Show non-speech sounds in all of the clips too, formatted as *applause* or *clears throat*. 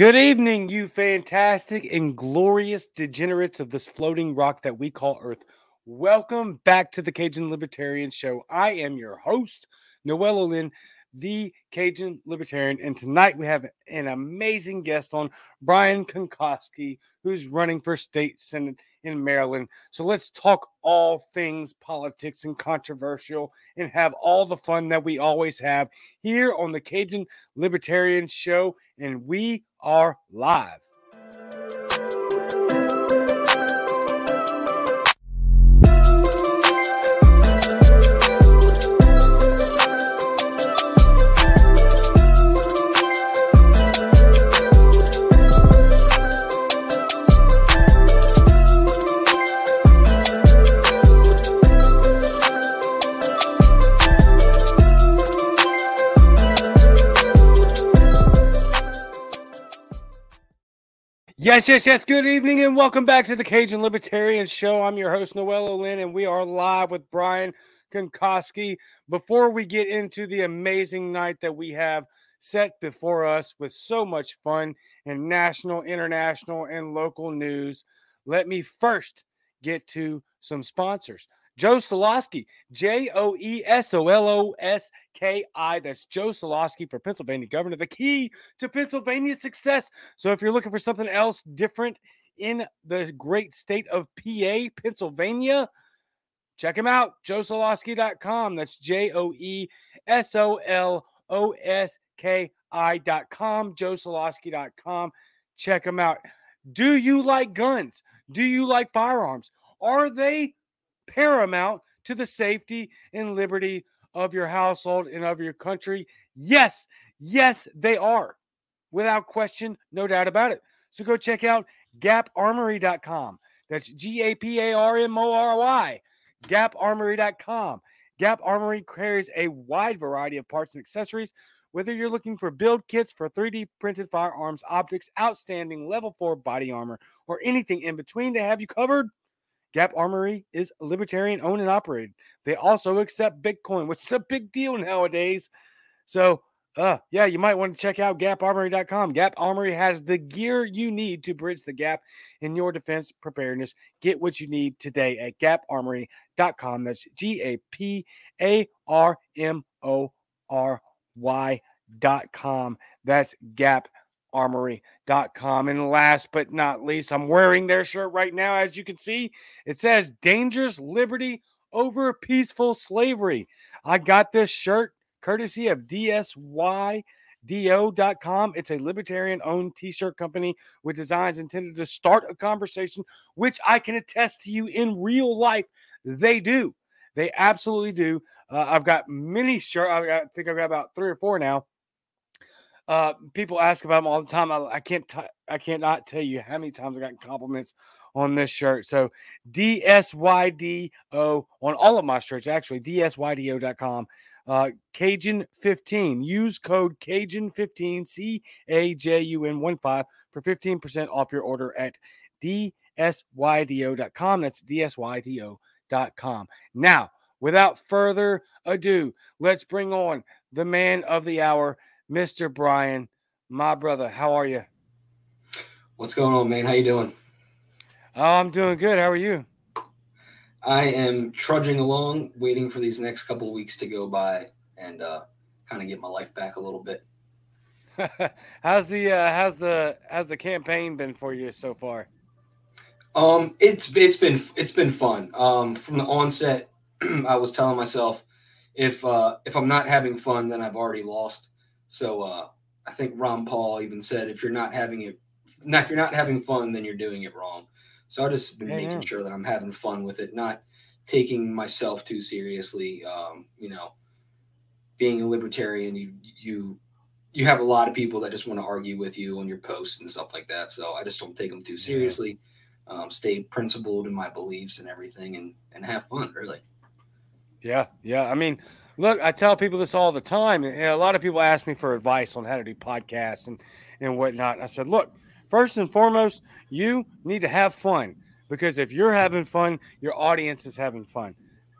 Good evening, you fantastic and glorious degenerates of this floating rock that we call Earth. Welcome back to the Cajun Libertarian Show. I am your host, Noel Olin, the Cajun Libertarian, and tonight we have an amazing guest on, Brian Kunkoski, who's running for state senate in Maryland. So let's talk all things politics and controversial and have all the fun that we always have here on the Cajun Libertarian Show. And we are live. Yes, yes, yes. Good evening and welcome back to the Cajun Libertarian Show. I'm your host, Noel Olin, and we are live with Brian Kunkoski. Before we get into the amazing night that we have set before us with so much fun and national, international, and local news, let me first get to some sponsors. Joe Soloski, J O E S O L O S K I. That's Joe Soloski for Pennsylvania governor, the key to Pennsylvania's success. So if you're looking for something else different in the great state of PA, Pennsylvania, check him out, joesoloski.com. That's J O E S O L O S K I.com, joesoloski.com. Check him out. Do you like guns? Do you like firearms? Are they paramount to the safety and liberty of your household and of your country? Yes, yes, they are. Without question, no doubt about it. So go check out gaparmory.com. That's G A P A R M O R Y, gaparmory.com. Gap Armory carries a wide variety of parts and accessories. Whether you're looking for build kits for 3D printed firearms, optics, outstanding level 4 body armor, or anything in between, they have you covered. Gap Armory is libertarian owned and operated. They also accept Bitcoin, which is a big deal nowadays. So, uh, yeah, you might want to check out gaparmory.com. Gap Armory has the gear you need to bridge the gap in your defense preparedness. Get what you need today at gaparmory.com. That's G A P A R M O R Y.com. That's Gap armory.com. And last but not least, I'm wearing their shirt right now. As you can see, it says Dangerous Liberty over Peaceful Slavery. I got this shirt courtesy of DSYDO.com. It's a libertarian owned t shirt company with designs intended to start a conversation, which I can attest to you in real life. They do. They absolutely do. Uh, I've got many shirts. I think I've got about three or four now uh, people ask about them all the time. I, I can't t- I can't not tell you how many times I got compliments on this shirt. So DSYDO on all of my shirts, actually, DSYDO.com. Uh, Cajun 15. Use code Cajun 15 C A J U N 1 5 for 15% off your order at DSYDO.com. That's DSYDO.com. Now, without further ado, let's bring on the man of the hour, Mr. Brian, my brother. How are you? What's going on, man? How you doing? Oh, I'm doing good. How are you? I am trudging along, waiting for these next couple of weeks to go by and uh, kind of get my life back a little bit. *laughs* how's the uh, how's the how's the campaign been for you so far? Um, it's it's been it's been fun. Um, from the onset, *clears throat* I was telling myself if uh, if I'm not having fun, then I've already lost. So uh, I think Ron Paul even said, if you're not having it, if you're not having fun, then you're doing it wrong. So I just been yeah, making yeah. sure that I'm having fun with it, not taking myself too seriously. Um, you know, being a libertarian, you you you have a lot of people that just want to argue with you on your posts and stuff like that. So I just don't take them too seriously. Yeah. Um, stay principled in my beliefs and everything, and and have fun. Really. Yeah, yeah. I mean, Look, I tell people this all the time. A lot of people ask me for advice on how to do podcasts and, and whatnot. I said, look, first and foremost, you need to have fun because if you're having fun, your audience is having fun.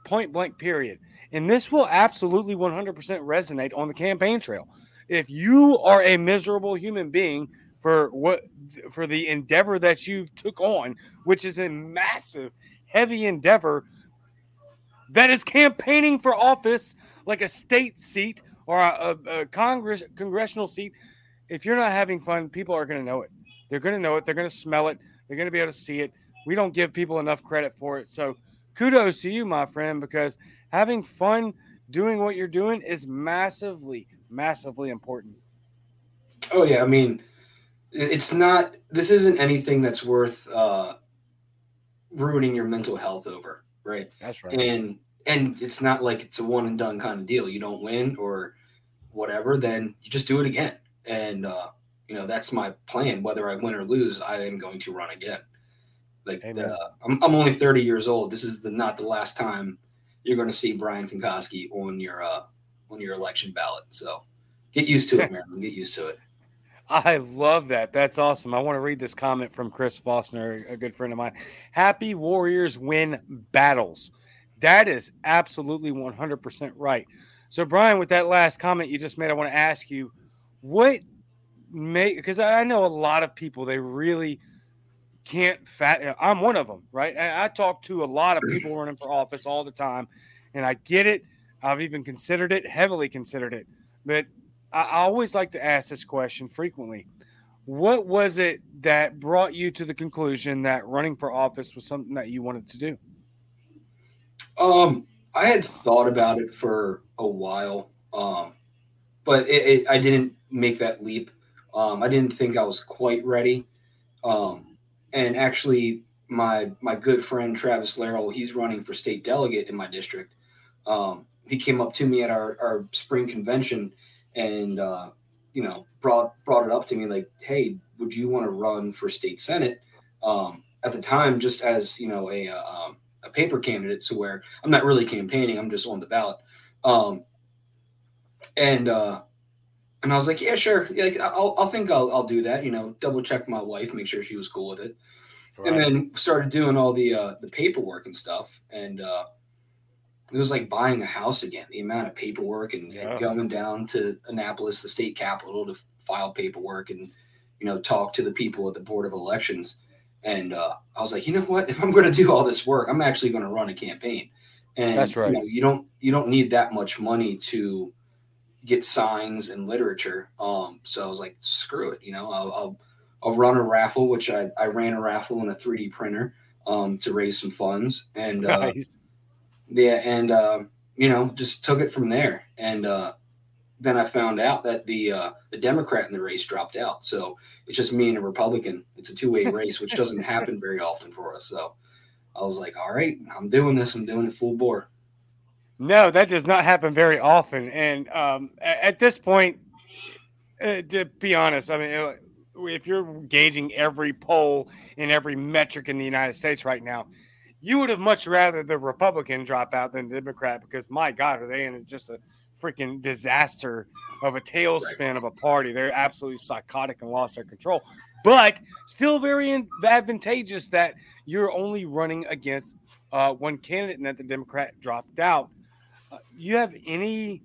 Point blank, period. And this will absolutely 100% resonate on the campaign trail. If you are a miserable human being, for what for the endeavor that you took on, which is a massive, heavy endeavor that is campaigning for office like a state seat or a, a, a Congress congressional seat. If you're not having fun, people are going to know it. They're going to know it. They're going to smell it. They're going to be able to see it. We don't give people enough credit for it. So kudos to you, my friend, because having fun doing what you're doing is massively, massively important. Oh yeah, I mean, it's not. This isn't anything that's worth uh, ruining your mental health over, right? That's right. And and it's not like it's a one and done kind of deal. You don't win or whatever, then you just do it again. And uh, you know that's my plan. Whether I win or lose, I am going to run again. Like uh, I'm, I'm only 30 years old. This is the not the last time you're going to see Brian Kunkoski on your uh, on your election ballot. So get used to it, *laughs* man. Get used to it. I love that. That's awesome. I want to read this comment from Chris Fossner, a good friend of mine. Happy Warriors win battles. That is absolutely 100% right. So, Brian, with that last comment you just made, I want to ask you what make because I know a lot of people they really can't fat. I'm one of them, right? I, I talk to a lot of people running for office all the time, and I get it. I've even considered it, heavily considered it, but I, I always like to ask this question frequently. What was it that brought you to the conclusion that running for office was something that you wanted to do? Um, I had thought about it for a while, um, but it, it, I didn't make that leap. Um, I didn't think I was quite ready. Um, and actually, my my good friend Travis Larrell, he's running for state delegate in my district. Um, he came up to me at our, our spring convention and uh, you know brought brought it up to me like, hey, would you want to run for state senate? Um, at the time, just as you know a uh, um, a paper candidate, so where I'm not really campaigning, I'm just on the ballot. Um, and uh, and I was like, yeah, sure, yeah, like, I'll I'll think I'll I'll do that. You know, double check my wife, make sure she was cool with it, right. and then started doing all the uh, the paperwork and stuff, and uh, it was like buying a house again. The amount of paperwork and, yeah. and, going down to Annapolis, the state capital, to file paperwork and you know talk to the people at the board of elections. And uh, I was like, you know what? If I'm going to do all this work, I'm actually going to run a campaign. And that's right. You, know, you don't you don't need that much money to get signs and literature. Um, so I was like, screw it. You know, I'll, I'll I'll run a raffle, which I, I ran a raffle in a 3D printer um, to raise some funds. And uh, nice yeah, and uh, you know, just took it from there. And uh, then I found out that the uh, the Democrat in the race dropped out. So it's just me and a Republican. It's a two way *laughs* race, which doesn't happen very often for us. So I was like, all right, I'm doing this. I'm doing it full bore. No, that does not happen very often. And um, at this point, uh, to be honest, I mean, uh, if you're gauging every poll in every metric in the United States right now, you would have much rather the Republican drop out than the Democrat because my God, are they in just a freaking disaster of a tailspin of a party? They're absolutely psychotic and lost their control. But still very advantageous that you're only running against uh, one candidate and that the Democrat dropped out. Uh, you have any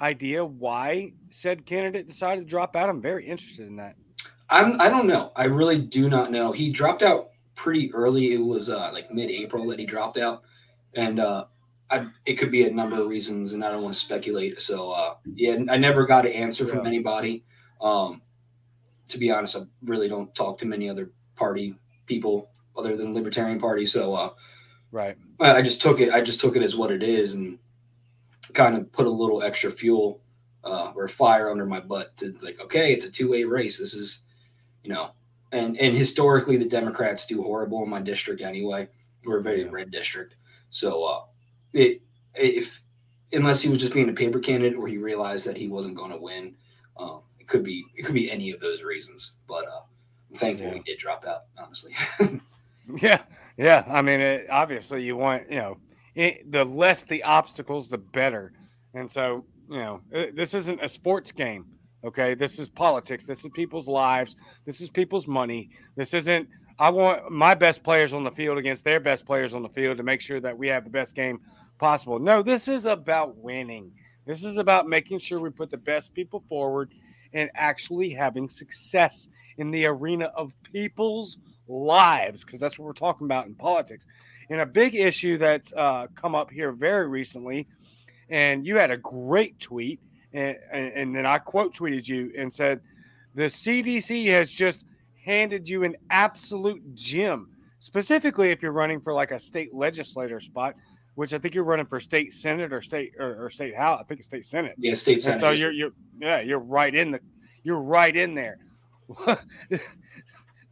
idea why said candidate decided to drop out? I'm very interested in that. I'm, I don't know. I really do not know. He dropped out pretty early. It was uh, like mid-April that he dropped out, and uh, I, it could be a number of reasons, and I don't want to speculate. So uh, yeah, I never got an answer yeah. from anybody. Um, to be honest, I really don't talk to many other party people other than Libertarian Party. So uh, right, I, I just took it. I just took it as what it is, and kind of put a little extra fuel uh, or fire under my butt to like, okay, it's a two-way race. This is, you know, and and historically the Democrats do horrible in my district anyway. We're a very yeah. red district, so uh, it if unless he was just being a paper candidate or he realized that he wasn't going to win, um, it could be it could be any of those reasons. But uh, I'm thankful yeah. he did drop out. Honestly. *laughs* yeah, yeah. I mean, it, obviously you want you know it, the less the obstacles, the better. And so you know this isn't a sports game. Okay, this is politics. This is people's lives. This is people's money. This isn't. I want my best players on the field against their best players on the field to make sure that we have the best game possible. No, this is about winning. This is about making sure we put the best people forward and actually having success in the arena of people's lives, because that's what we're talking about in politics. And a big issue that's uh, come up here very recently, and you had a great tweet, and, and then I quote tweeted you and said, The CDC has just handed you an absolute gem, specifically if you're running for like a state legislator spot which I think you're running for state senate or state or, or state house. I think it's state senate. Yeah, state senate. And so you're you're yeah you're right in the you're right in there. *laughs* the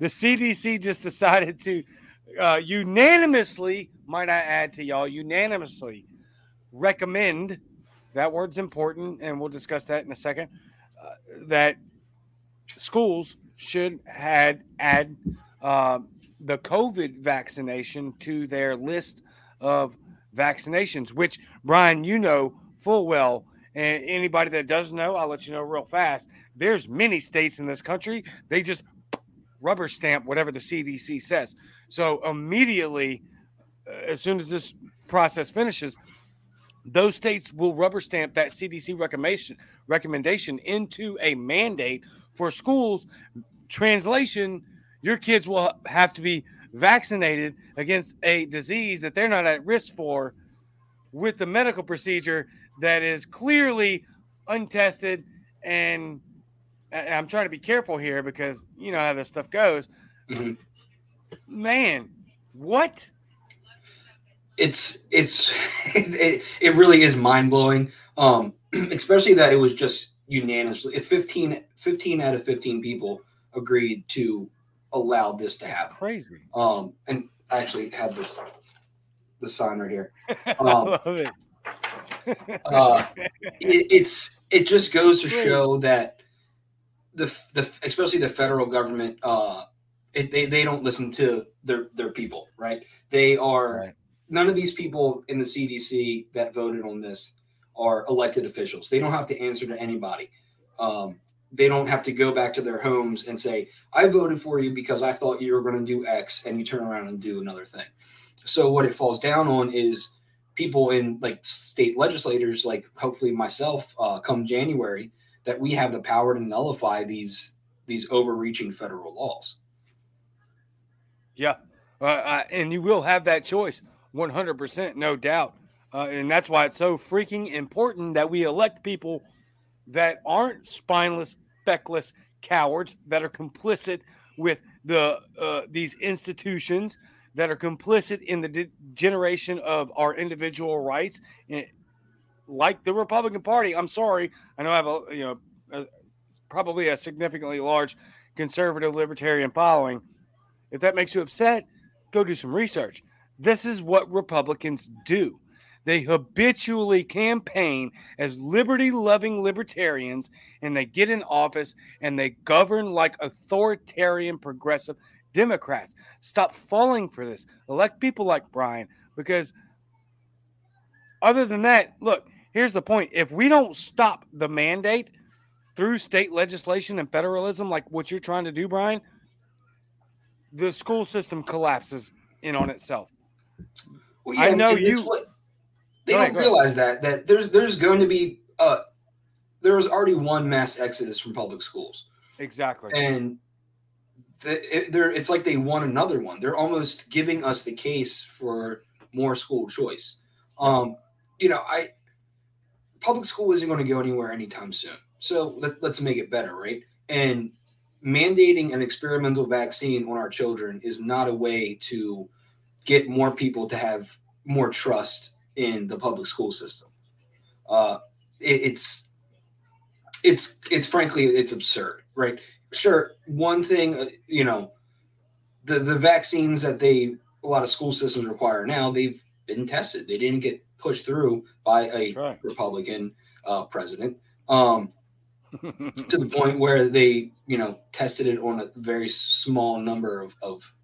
CDC just decided to uh, unanimously, might I add to y'all, unanimously recommend. That word's important, and we'll discuss that in a second. Uh, that schools should had add uh, the COVID vaccination to their list of vaccinations, which Brian, you know full well. And anybody that doesn't know, I'll let you know real fast. There's many states in this country. They just rubber stamp whatever the CDC says. So immediately, uh, as soon as this process finishes, those states will rubber stamp that CDC recommendation recommendation into a mandate for schools. Translation: Your kids will have to be vaccinated against a disease that they're not at risk for with the medical procedure that is clearly untested and I'm trying to be careful here because you know how this stuff goes. Mm-hmm. Man, what? It's it's *laughs* it, it really is mind blowing. Um, *clears throat* especially that it was just unanimously. If 15, 15 out of 15 people agreed to allowed this to happen. Crazy. Um, and I actually have this the sign right here. *laughs* Um, love it. uh, it, it's it just goes to show that the the especially the federal government uh it, they they don't listen to their their people right they are right. none of these people in the CDC that voted on this are elected officials they don't have to answer to anybody um they don't have to go back to their homes and say, I voted for you because I thought you were going to do X, and you turn around and do another thing. So, what it falls down on is people in like state legislators, like hopefully myself, uh, come January, that we have the power to nullify these these overreaching federal laws. Yeah, uh, uh, and you will have that choice, one hundred percent, no doubt. Uh, and that's why it's so freaking important that we elect people that aren't spineless feckless cowards that are complicit with the uh, these institutions that are complicit in the degeneration of our individual rights eh, like the republican party. I'm sorry. I know i have a you know a, probably a significantly large conservative libertarian following. If that makes you upset go do some research. This is what republicans do they habitually campaign as liberty loving libertarians and they get in office and they govern like authoritarian progressive Democrats. Stop falling for this. Elect people like Brian because, other than that, look, here's the point. If we don't stop the mandate through state legislation and federalism, like what you're trying to do, Brian, the school system collapses in on itself. Well, yeah, I know you. What, they don't realize that that there's there's going to be uh there was already one mass exodus from public schools. Exactly. And the, it, they're it's like they want another one. They're almost giving us the case for more school choice. Um, you know, I public school isn't going to go anywhere anytime soon. So let, let's make it better, right? And mandating an experimental vaccine on our children is not a way to get more people to have more trust in the public school system. Uh, it, it's it's it's frankly it's absurd, right? Sure, one thing uh, you know, the the vaccines that they a lot of school systems require now they've been tested. They didn't get pushed through by a right. Republican uh, president. Um, *laughs* to the point where they, you know, tested it on a very small number of, of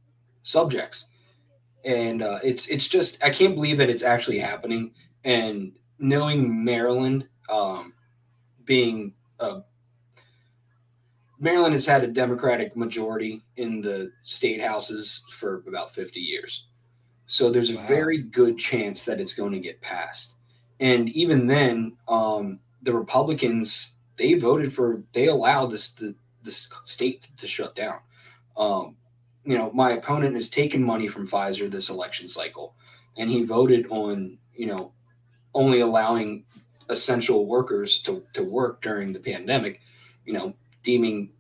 subjects and uh, it's it's just I can't believe that it's actually happening. And knowing Maryland um, being uh, Maryland has had a Democratic majority in the state houses for about 50 years. So there's a very good chance that it's going to get passed. And even then, um, the Republicans they voted for they allowed this the this state to shut down. Um, you know, my opponent has taken money from Pfizer this election cycle, and he voted on you know only allowing essential workers to to work during the pandemic. You know, deeming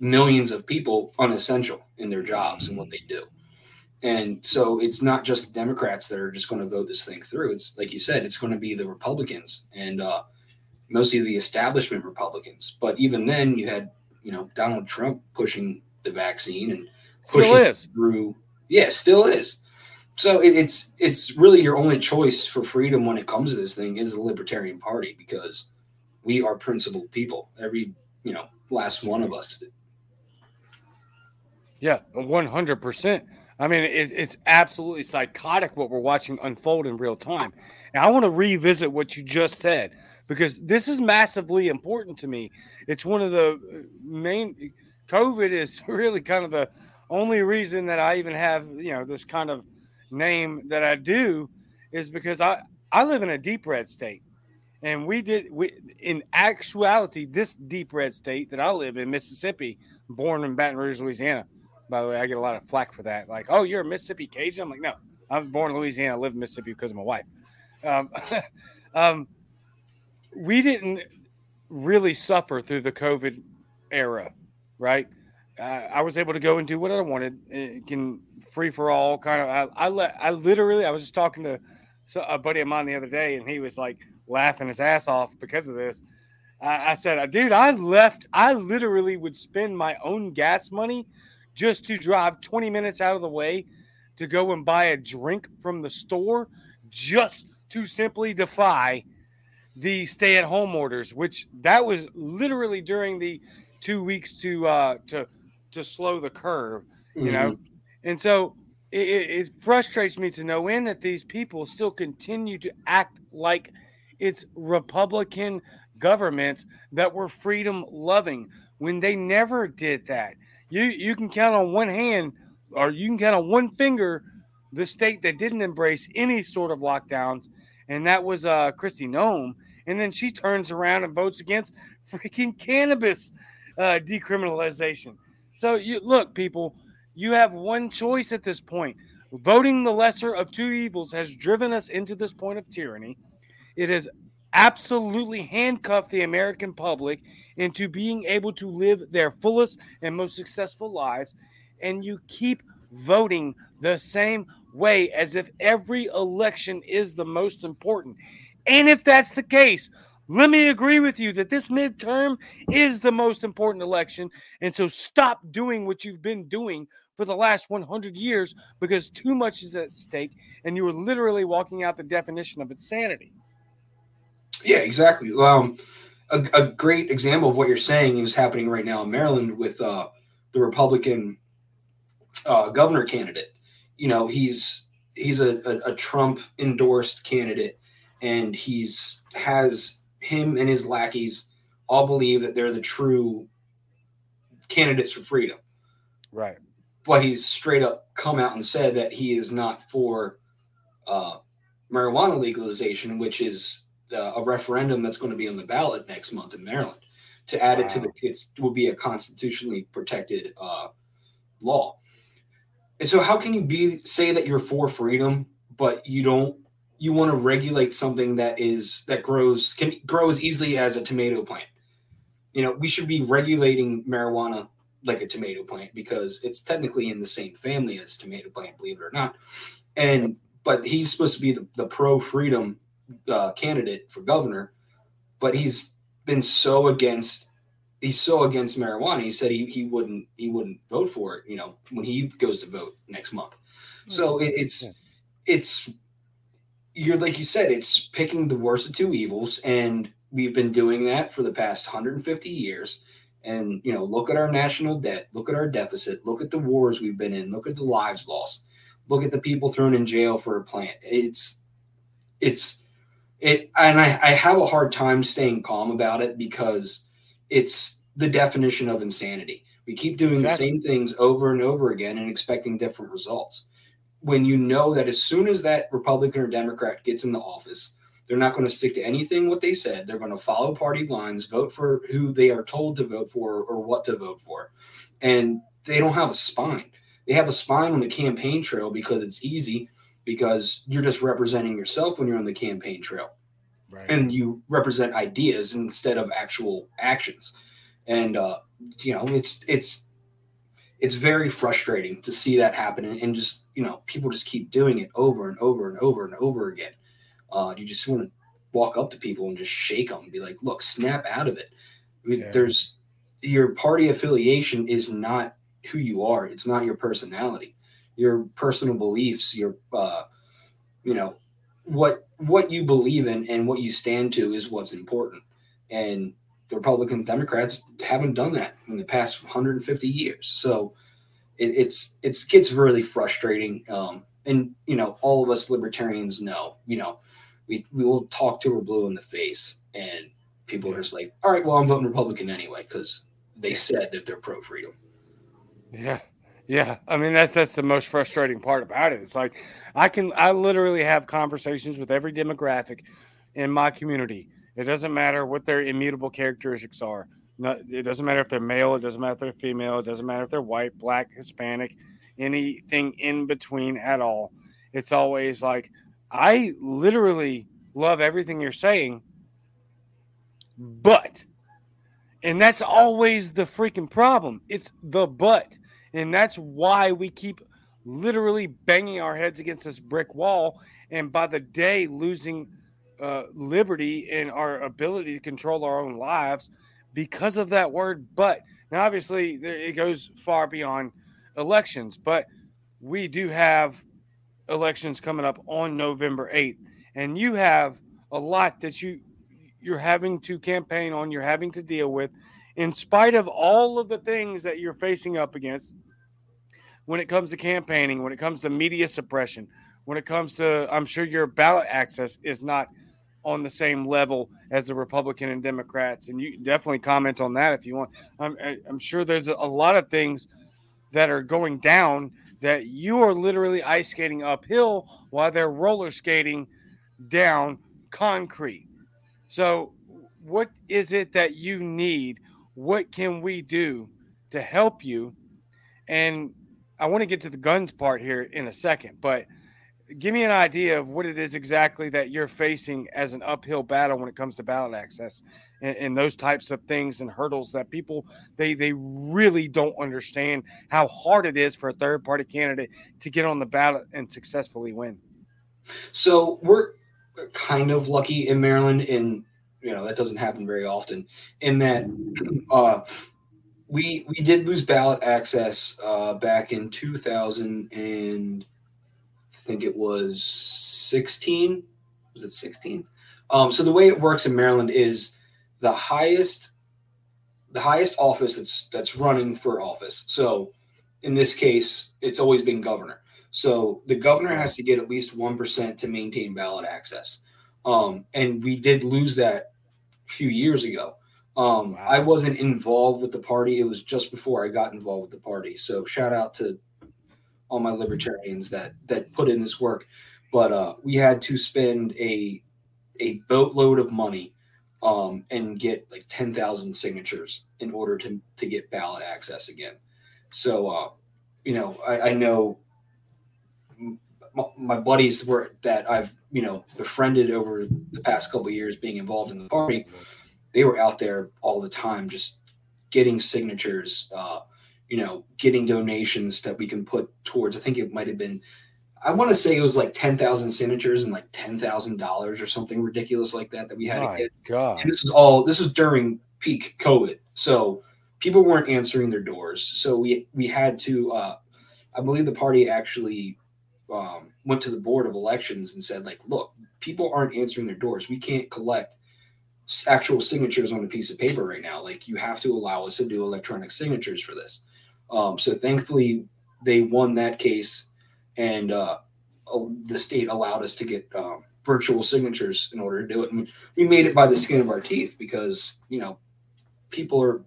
millions of people unessential in their jobs and what they do. And so it's not just the Democrats that are just going to vote this thing through. It's like you said, it's going to be the Republicans and uh, mostly the establishment Republicans. But even then, you had you know Donald Trump pushing the vaccine and still is through. Yeah, still is. So it, it's it's really your only choice for freedom when it comes to this thing is the Libertarian Party because we are principled people. Every you know last one of us. Yeah, one hundred percent. I mean, it, it's absolutely psychotic what we're watching unfold in real time. And I want to revisit what you just said because this is massively important to me. It's one of the uh, main. COVID is *laughs* really kind of the only reason that I even have you know this kind of name that I do is because I I live in a deep red state, and we did we in actuality this deep red state that I live in Mississippi, born in Baton Rouge, Louisiana by the way, I get a lot of flack for that. Like, oh, you're a Mississippi Cajun. I'm like, no, I'm born in Louisiana. I live in Mississippi because of my wife. Um, *laughs* um, we didn't really suffer through the COVID era, right? Uh, I was able to go and do what I wanted. It can free for all kind of. I, I let. I literally. I was just talking to a buddy of mine the other day, and he was like laughing his ass off because of this. I, I said, "Dude, I left. I literally would spend my own gas money just to drive 20 minutes out of the way to go and buy a drink from the store just to simply defy the stay at home orders which that was literally during the 2 weeks to uh to to slow the curve you mm-hmm. know and so it, it, frustrates me to no end that these people still continue to act like it's republican governments that were freedom loving when they never did that you you can count on one hand or you can count on one finger the state that didn't embrace any sort of lockdowns, and that was uh, Kristi Noem. And then she turns around and votes against freaking cannabis uh, decriminalization. So you look, people, you have one choice at this point. Voting the lesser of two evils has driven us into this point of tyranny. It has absolutely handcuffed the American public into being able to live their fullest and most successful lives. And you keep voting the same way as if every election is the most important. And if that's the case, let me agree with you that this midterm is the most important election. And so stop doing what you've been doing for the last 100 years because too much is at stake and you are literally walking out the definition of insanity. Yeah, exactly. Um, a, a, great example of what you're saying is happening right now in Maryland with uh, the Republican uh, governor candidate. You know, he's he's a, a, a Trump endorsed candidate, and he's has him and his lackeys all believe that they're the true candidates for freedom. Right. But he's straight up come out and said that he is not for uh, marijuana legalization, which is uh, a referendum that's going to be on the ballot next month in Maryland to add wow. it to the it will be a constitutionally protected uh, law. And so, how can you be say that you're for freedom, but you don't you want to regulate something that is that grows can grow as easily as a tomato plant? You know, we should be regulating marijuana like a tomato plant because it's technically in the same family as tomato plant, believe it or not. And but he's supposed to be the, the pro freedom uh, candidate for governor, but he's been so against he's so against marijuana. He said he, he wouldn't he wouldn't vote for it. You know when he goes to vote next month. So it, it's it's you're like you said it's picking the worst of two evils, and we've been doing that for the past 150 years. And you know, look at our national debt, look at our deficit, look at the wars we've been in, look at the lives lost, look at the people thrown in jail for a plant. It's it's it and I, I have a hard time staying calm about it because it's the definition of insanity. We keep doing exactly. the same things over and over again and expecting different results. When you know that as soon as that Republican or Democrat gets in the office, They're not going to stick to anything what they said. They're going to follow party lines, vote for who they are told to vote for or what to vote for. And they don't have a spine. They have a spine on the campaign trail because it's easy because you're just representing yourself when you're on the campaign trail. Right. And you represent ideas instead of actual actions. And uh, you know, it's it's it's very frustrating to see that happen and, and, just you know people just keep doing it over and over and over and over again. Uh, you just want to walk up to people and just shake them and be like look snap out of it. I mean, yeah. there's your party affiliation is not who you are. It's not your personality. Your personal beliefs your uh, you know what what you believe in and what you stand to is what's important. And the Republicans, Democrats haven't done that in the past 150 years. So it, it's it's gets really frustrating. Um, and you know, all of us libertarians know, you know, we we will talk to her blue in the face, and people are just like, all right, well, I'm voting Republican anyway because they said that they're pro freedom. Yeah. Yeah, I mean that's that's the most frustrating part about it. It's like I can I literally have conversations with every demographic in my community it doesn't matter what their immutable characteristics are. No, it doesn't matter if they're male. It doesn't matter if they're female. It doesn't matter if they're white, black, Hispanic, anything in between at all. It's always like, I literally love everything you're saying, but, and that's always the freaking problem. It's the but. And that's why we keep literally banging our heads against this brick wall. And by the day, losing uh, liberty and our ability to control our own lives because of that word but now obviously it goes far beyond elections but we do have elections coming up on november 8th and you have a lot that you you're having to campaign on you're having to deal with in spite of all of the things that you're facing up against when it comes to campaigning when it comes to media suppression when it comes to i'm sure your ballot access is not on the same level as the Republican and Democrats. And you definitely comment on that if you want. I'm, I'm sure there's a lot of things that are going down that you are literally ice skating uphill while they're roller skating down concrete. So, what is it that you need? What can we do to help you? And I want to get to the guns part here in a second, but give me an idea of what it is exactly that you're facing as an uphill battle when it comes to ballot access and, and, those types of things and hurdles that people they they really don't understand how hard it is for a third party candidate to get on the ballot and successfully win. So we're kind of lucky in maryland in you know that doesn't happen very often in that *clears throat* uh we we did lose ballot access uh back in 2000 and think it was 16. Was it 16? Um, so the way it works in Maryland is the highest the highest office that's that's running for office. So in this case, it's always been governor. So the governor has to get at least one percent to maintain ballot access. Um, and we did lose that a few years ago. Um, wow. I wasn't involved with the party. It was just before I got involved with the party. So shout out to all my libertarians that that put in this work. But uh, we had to spend a a boatload of money um, and get like ten thousand signatures in order to to get ballot access again. So uh, you know, I, I know my buddies were that I've you know befriended over the past couple years being involved in the party. They were out there all the time, just getting signatures, uh, you know, getting donations that we can put towards. I think it might have been, I want to say it was like ten thousand signatures and like ten thousand dollars or something ridiculous like that that we had My to get. God. And this is all. This is during peak COVID, so people weren't answering their doors. So we we had to. Uh, I believe the party actually um, went to the board of elections and said, like, look, people aren't answering their doors. We can't collect actual signatures on a piece of paper right now. Like, you have to allow us to do electronic signatures for this. Um, so thankfully, they won that case, and uh, the state allowed us to get um, virtual signatures in order to do it. And we made it by the skin of our teeth because you know people are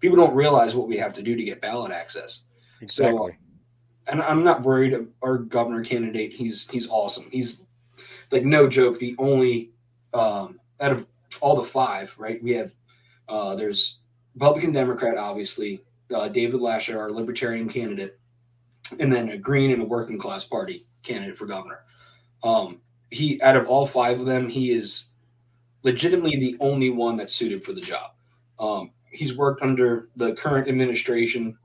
people don't realize what we have to do to get ballot access. Exactly. So, and I'm not worried. Of our governor candidate, he's he's awesome. He's like no joke, the only um, out of all the five, right? We have uh, there's Republican, Democrat, obviously, uh, David Lashar, our Libertarian candidate, and then a Green and a Working Class Party candidate for governor. Um, he out of all five of them, he is legitimately the only one that's suited for the job. Um, he's worked under the current administration,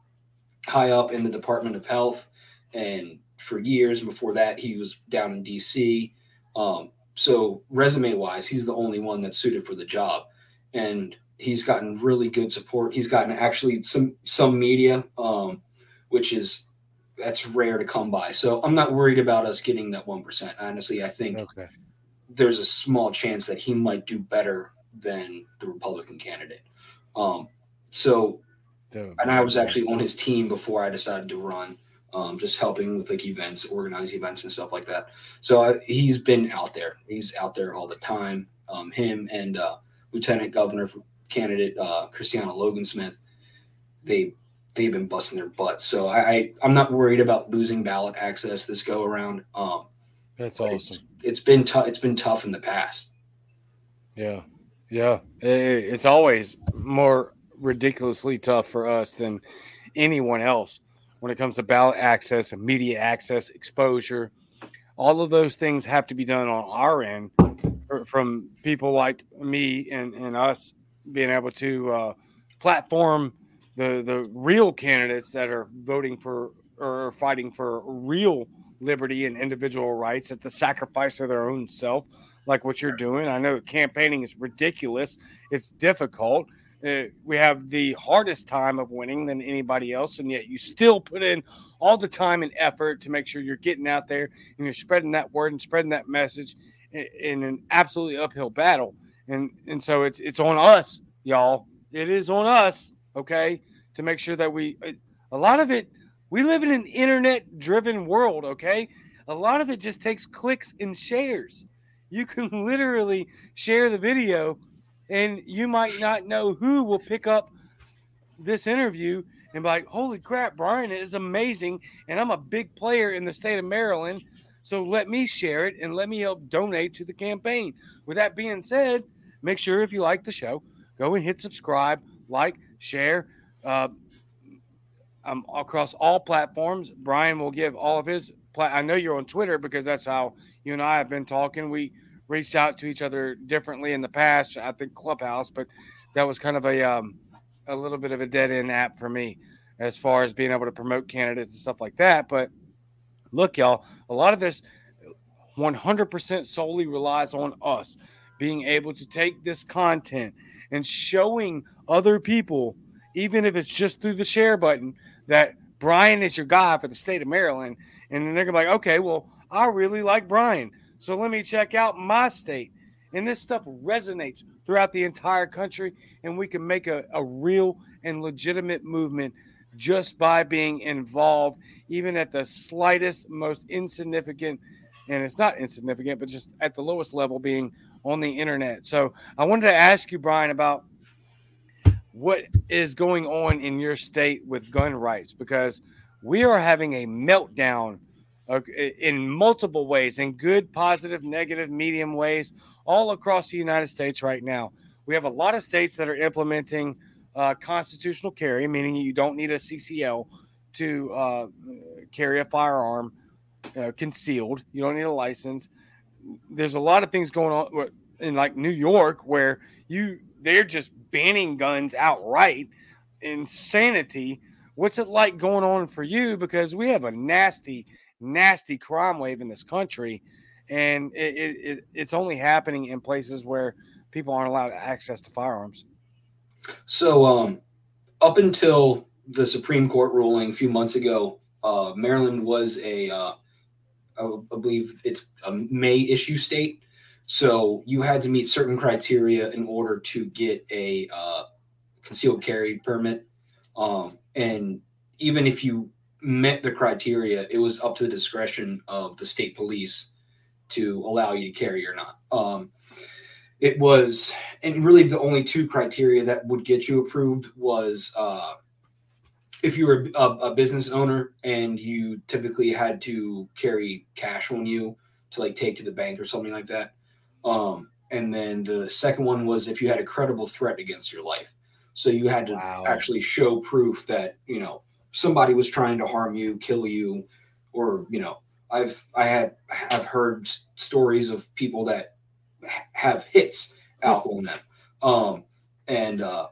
high up in the Department of Health, and for years. Before that, he was down in D.C. Um, so resume wise, he's the only one that's suited for the job, and he's gotten really good support. He's gotten actually some some media, um, which is that's rare to come by. So I'm not worried about us getting that one percent. Honestly, I think okay. there's a small chance that he might do better than the Republican candidate. Um, so, and I was actually on his team before I decided to run, um, just helping with like events, organize events and stuff like that. So I, he's been out there. He's out there all the time. Um, him and uh, Lieutenant Governor candidate uh, Christiana Logansmith, they they've been busting their butts. So I, I am not worried about losing ballot access this go around. Um, That's awesome. It's, it's been tough. It's been tough in the past. Yeah, yeah. It's always more ridiculously tough for us than anyone else when it comes to ballot access and media access, exposure. All of those things have to be done on our end from people like me and, and us being able to uh, platform the the real candidates that are voting for or fighting for real liberty and individual rights at the sacrifice of their own self, like what you're doing. I know campaigning is ridiculous. It's difficult. Uh, we have the hardest time of winning than anybody else, and yet you still put in all the time and effort to make sure you're getting out there and you're spreading that word and spreading that message in, in an absolutely uphill battle. And and so it's it's on us, y'all. It is on us, okay, to make sure that we a lot of it we live in an internet driven world, okay? A lot of it just takes clicks and shares. You can *laughs* literally share the video and you might not know who will pick up this interview and be like, holy crap, Brian is amazing. And I'm a big player in the state of Maryland. So let me share it and let me help donate to the campaign. With that being said, make sure if you like the show, go and hit subscribe, like, share. Uh, um, across all platforms. Brian will give all of his. Pla- I know you're on Twitter because that's how you and I have been talking. We reached out to each other differently in the past. I think Clubhouse, but that was kind of a um, a little bit of a dead end app for me as far as being able to promote candidates and stuff like that. But look, y'all, a lot of this 100% solely relies on us being able to take this content and showing other people, even if it's just through the share button, that Brian is your guy for the state of Maryland. And then they're gonna be like, okay, well, I really like Brian. So let me check out my state. And this stuff resonates throughout the entire country, and we can make a, a real and legitimate movement just by being involved, even at the slightest, most insignificant, and it's not insignificant, but just at the lowest level, being on the internet. So I wanted to ask you, Brian, about what is going on in your state with gun rights because we are having a meltdown in multiple ways, in good, positive, negative, medium ways, all across the United States right now. We have a lot of states that are implementing uh, constitutional carry, meaning you don't need a CCL to uh, carry a firearm uh, concealed. You don't need a license. There's a lot of things going on in like New York where you they're just banning guns outright. Insanity. What's it like going on for you? Because we have a nasty, nasty crime wave in this country, and it, it, it's only happening in places where people aren't allowed access to firearms. So, um, up until the Supreme Court ruling a few months ago, uh, Maryland was a, uh, I believe it's a May issue state. So you had to meet certain criteria in order to get a uh, concealed carry permit. Um, and even if you met the criteria, it was up to the discretion of the state police to allow you to carry or not. Um, it was, and really the only two criteria that would get you approved was uh, if you were a, a, business owner and you typically had to carry cash on you to like take to the bank or something like that. Um, and then the second one was if you had a credible threat against your life. So you had to wow. actually show proof that you know somebody was trying to harm you, kill you, or you know I've I had have heard stories of people that have hits out on them, um, and uh,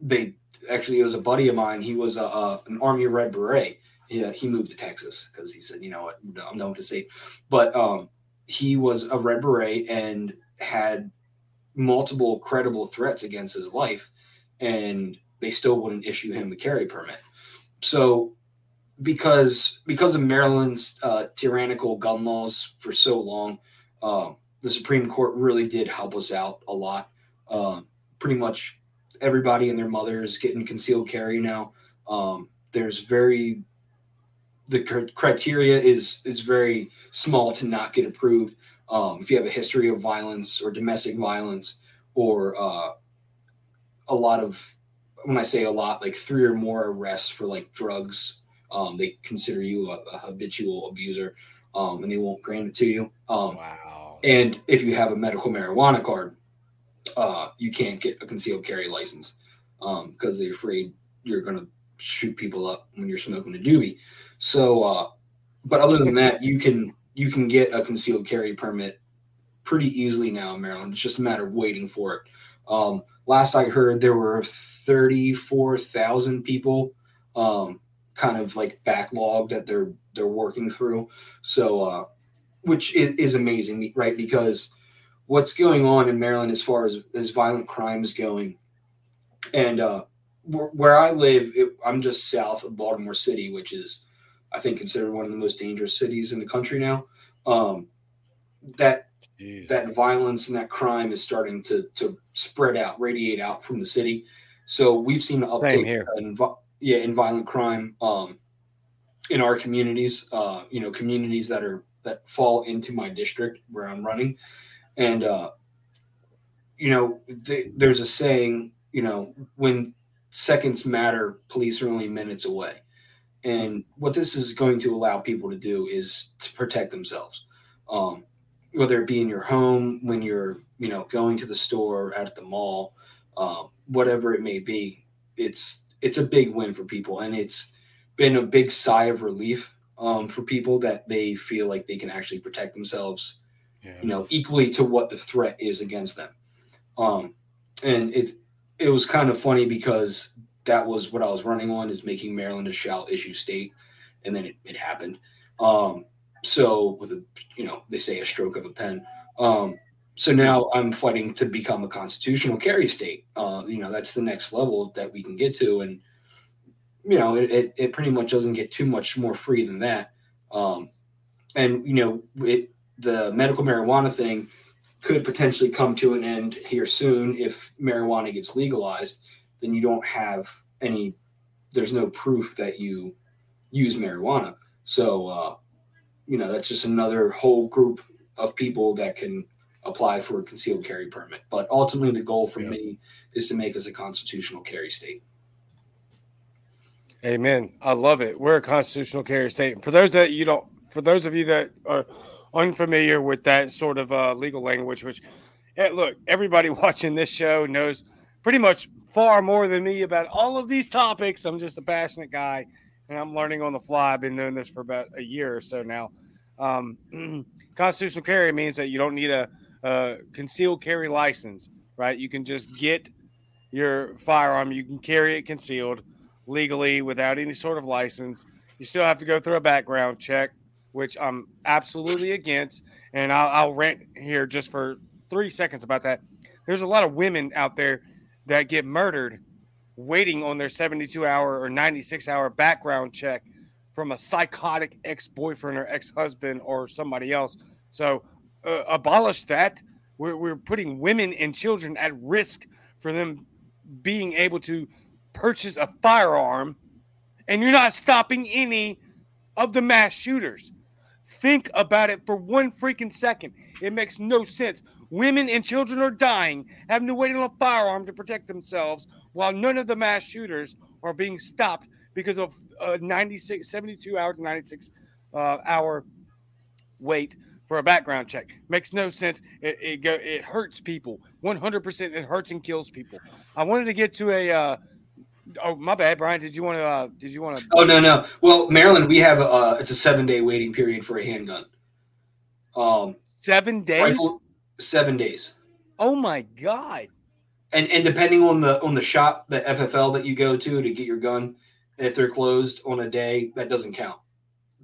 they actually it was a buddy of mine. He was a, a an Army Red Beret. He, uh, he moved to Texas because he said, you know what, I'm done with the state. But um, he was a Red Beret and had multiple credible threats against his life, and they still wouldn't issue him a carry permit. So because because of Maryland's uh, tyrannical gun laws for so long, um, the Supreme Court really did help us out a lot. Uh, pretty much everybody and their mother is getting concealed carry now. Um, there's very the criteria is is very small to not get approved. Um, if you have a history of violence or domestic violence or uh, a lot of when I say a lot, like three or more arrests for like drugs, um, they consider you a, a habitual abuser, um, and they won't grant it to you. Um, wow. And if you have a medical marijuana card, uh, you can't get a concealed carry license because um, they're afraid you're going to shoot people up when you're smoking a doobie. So, uh, but other than that, you can you can get a concealed carry permit pretty easily now in Maryland. It's just a matter of waiting for it. Um, last I heard, there were 34,000 people um, kind of like backlogged that they're they're working through. So, uh, which is, is amazing, right? Because what's going on in Maryland as far as as violent crime is going, and uh, where I live, it, I'm just south of Baltimore City, which is I think considered one of the most dangerous cities in the country now. Um, that Jeez. that violence and that crime is starting to to spread out, radiate out from the city. So we've seen an uptick here. in yeah in violent crime um, in our communities. Uh, you know, communities that are that fall into my district where I'm running, and uh, you know, th- there's a saying, you know, when seconds matter, police are only minutes away. And what this is going to allow people to do is to protect themselves. Um, whether it be in your home, when you're, you know, going to the store, at the mall, um, whatever it may be, it's it's a big win for people, and it's been a big sigh of relief um, for people that they feel like they can actually protect themselves, yeah. you know, equally to what the threat is against them. Um, and it it was kind of funny because that was what I was running on is making Maryland a shall issue state, and then it, it happened. Um, so with a you know they say a stroke of a pen. Um, so now I'm fighting to become a constitutional carry state. Uh, you know that's the next level that we can get to, and you know it, it, it pretty much doesn't get too much more free than that. Um, and you know it the medical marijuana thing could potentially come to an end here soon if marijuana gets legalized then you don't have any there's no proof that you use marijuana. So uh, you know that's just another whole group of people that can apply for a concealed carry permit. But ultimately the goal for yeah. me is to make us a constitutional carry state. Amen. I love it. We're a constitutional carry state. And for those that you don't for those of you that are unfamiliar with that sort of uh, legal language which hey, look everybody *laughs* watching this show knows pretty much far more than me about all of these topics. I'm just a passionate guy and I'm learning on the fly. I've been doing this for about a year or so now. Um, *clears throat* constitutional carry means that you don't need a, a, concealed carry license, right? You can just get your firearm, you can carry it concealed legally without any sort of license. You still have to go through a background check, which I'm absolutely against. And I'll, I'll rant here just for three seconds about that. There's a lot of women out there that get murdered waiting on their 72 hour or 96 hour background check from a psychotic ex boyfriend or ex husband or somebody else. So, uh, abolish that. We're, we're putting women and children at risk for them being able to purchase a firearm, and you're not stopping any of the mass shooters. Think about it for one freaking second. It makes no sense. Women and children are dying, having to wait on a firearm to protect themselves, while none of the mass shooters are being stopped because of a 96, 72 hour to 96 uh, hour wait for a background check. Makes no sense. It it, go, it hurts people. 100% it hurts and kills people. I wanted to get to a uh, Oh, my bad, Brian. Did you want to? Uh, did you want to? Oh no, no. Well, Maryland, we have a uh, it's a seven day waiting period for a handgun. Um, seven days. Rifle, seven days. Oh my god. And and depending on the on the shop, the FFL that you go to to get your gun, if they're closed on a day, that doesn't count.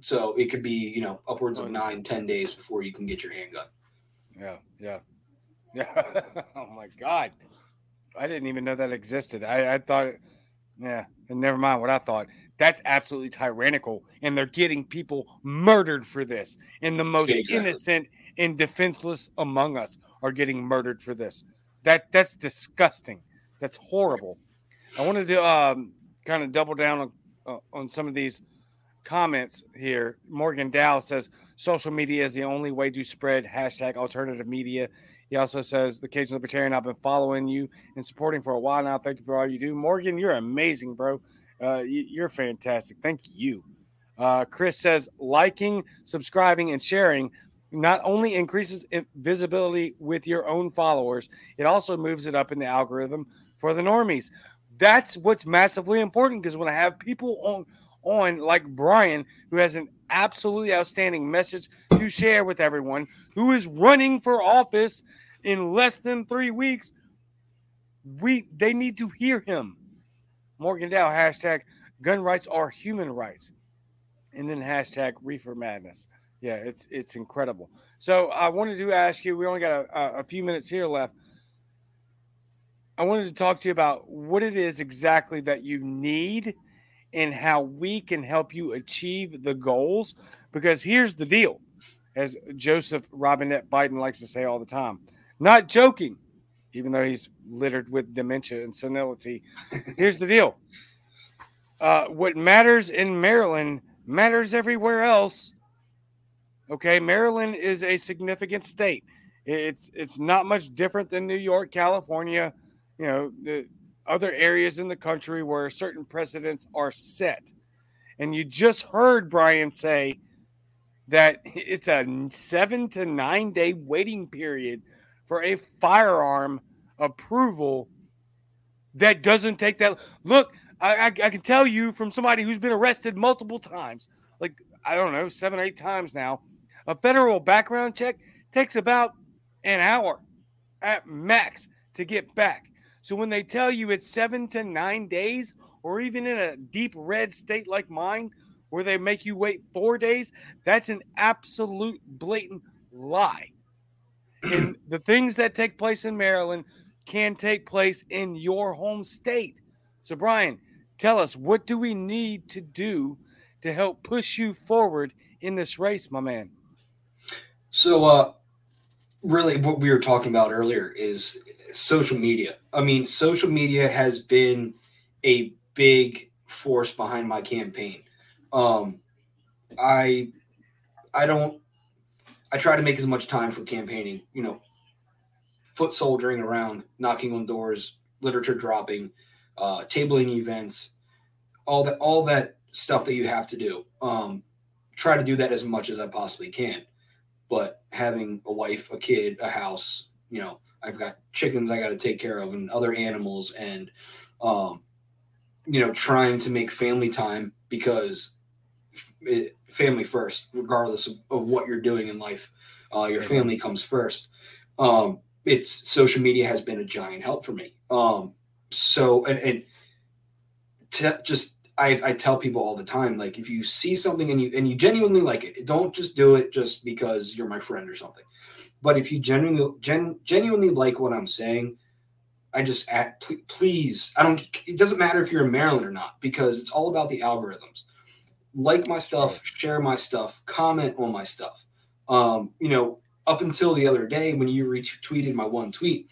So it could be you know upwards of nine, ten days before you can get your handgun. Yeah, yeah, yeah. *laughs* oh my god, I didn't even know that existed. I, I thought, yeah, and never mind what I thought. That's absolutely tyrannical, and they're getting people murdered for this. And the most exactly. innocent and defenseless among us are getting murdered for this. That that's disgusting. That's horrible. I wanted to um, kind of double down on, uh, on some of these comments here. Morgan Dow says social media is the only way to spread hashtag alternative media. He also says the Cajun Libertarian. I've been following you and supporting for a while now. Thank you for all you do, Morgan. You're amazing, bro. Uh, you're fantastic. Thank you. Uh, Chris says liking, subscribing, and sharing not only increases visibility with your own followers, it also moves it up in the algorithm for the normies. That's what's massively important because when I have people on on like Brian who has an absolutely outstanding message to share with everyone who is running for office in less than 3 weeks, we they need to hear him. Morgan Dow hashtag gun rights are human rights. And then hashtag reefer madness. Yeah, it's it's incredible. So I wanted to ask you. We only got a, a few minutes here left. I wanted to talk to you about what it is exactly that you need and how we can help you achieve the goals. Because here's the deal, as Joseph Robinette Biden likes to say all the time, not joking, even though he's littered with dementia and senility. Here's the deal. Uh, what matters in Maryland matters everywhere else. Okay, Maryland is a significant state. It's it's not much different than New York, California, you know, other areas in the country where certain precedents are set. And you just heard Brian say that it's a 7 to 9 day waiting period for a firearm approval that doesn't take that look I, I, I, can tell you from somebody who's been arrested multiple times like i don't know seven eight times now a federal background check takes about an hour at max to get back. So when they tell you it's seven to nine days, or even in a deep red state like mine, where they make you wait four days, that's an absolute blatant lie. and *clears throat* the things that take place in Maryland can take place in your home state. So, Brian, tell us what do we need to do to help push you forward in this race, my man? So, uh, really, what we were talking about earlier is social media. I mean, social media has been a big force behind my campaign. Um, I, I don't, I try to make as much time for campaigning. You know, foot soldiering around, knocking on doors, literature dropping, uh, tabling events, all that, all that stuff that you have to do. Um, try to do that as much as I possibly can but having a wife, a kid, a house, you know, I've got chickens I got to take care of and other animals and, um, you know, trying to make family time because it, family first, regardless of, of, what you're doing in life, uh, your family comes first. Um, it's social media has been a giant help for me. Um, so, and, and to just I, I tell people all the time, like if you see something and you and you genuinely like it, don't just do it just because you're my friend or something. But if you genuinely gen, genuinely like what I'm saying, I just act, please. I don't. It doesn't matter if you're in Maryland or not because it's all about the algorithms. Like my stuff, share my stuff, comment on my stuff. Um, you know, up until the other day when you retweeted my one tweet,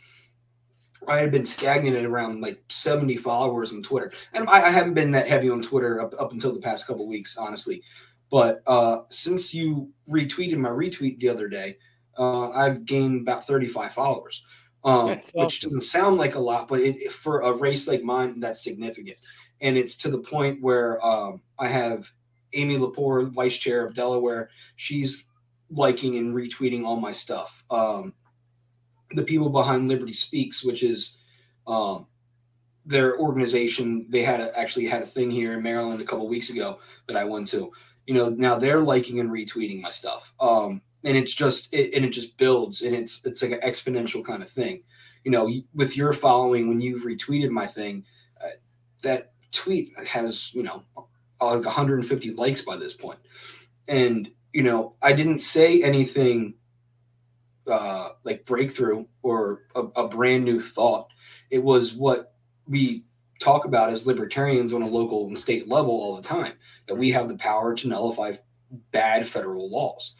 I had been stagnant at around like 70 followers on Twitter. And I, I haven't been that heavy on Twitter up, up until the past couple weeks, honestly. But uh, since you retweeted my retweet the other day, uh, I've gained about 35 followers, um, which doesn't sound like a lot, but it, for a race like mine, that's significant. And it's to the point where um, I have Amy Lepore, vice chair of Delaware. She's liking and retweeting all my stuff. Um, the people behind Liberty Speaks, which is um, their organization, they had a, actually had a thing here in Maryland a couple weeks ago that I went to. You know, now they're liking and retweeting my stuff, um, and it's just it, and it just builds, and it's it's like an exponential kind of thing. You know, with your following, when you've retweeted my thing, uh, that tweet has you know like 150 likes by this point. and you know I didn't say anything uh, like breakthrough or a, a brand new thought. It was what we talk about as libertarians on a local and state level all the time that we have the power to nullify bad federal laws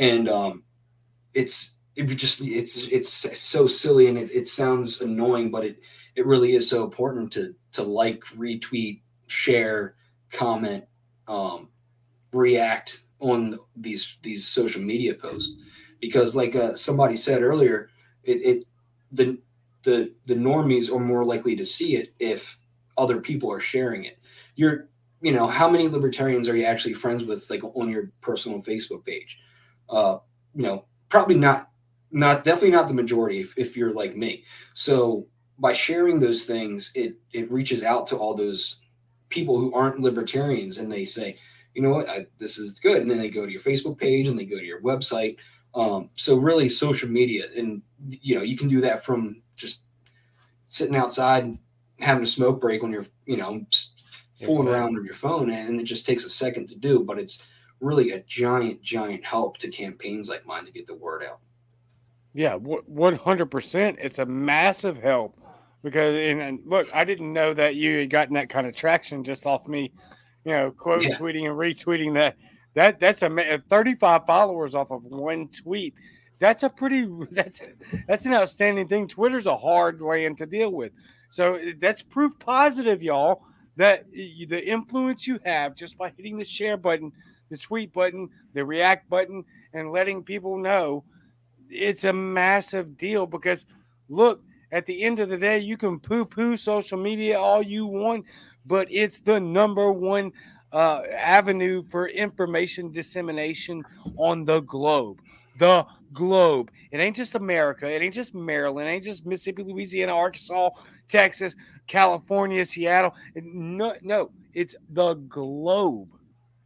and um it's it just it's it's so silly and it, it sounds annoying but it it really is so important to to like retweet share comment um react on these these social media posts because like uh, somebody said earlier it, it the the the normies are more likely to see it if other people are sharing it. You're you know how many libertarians are you actually friends with like on your personal Facebook page? Uh, you know probably not not definitely not the majority if, if you're like me. So by sharing those things, it it reaches out to all those people who aren't libertarians and they say, you know what, I, this is good, and then they go to your Facebook page and they go to your website. Um, so really, social media, and you know, you can do that from just sitting outside having a smoke break when you're, you know, fooling exactly. around on your phone, and it just takes a second to do. But it's really a giant, giant help to campaigns like mine to get the word out. Yeah, one hundred percent. It's a massive help because, and, and, look, I didn't know that you had gotten that kind of traction just off me, you know, quote yeah. tweeting and retweeting that. That that's a thirty-five followers off of one tweet that's a pretty *laughs* that's that's an outstanding thing. Twitter's a hard land to deal with, so eh, that's proof positive, y'all, that the influence you have just by hitting the share button, the tweet button, the react button, and letting people know it's a massive deal. Because look, at the end of the day, you can poo-poo social media all you want, but it's the number one uh, avenue for information dissemination on the globe the globe. It ain't just America. It ain't just Maryland. It ain't just Mississippi, Louisiana, Arkansas, Texas, California, Seattle. No, no, it's the globe.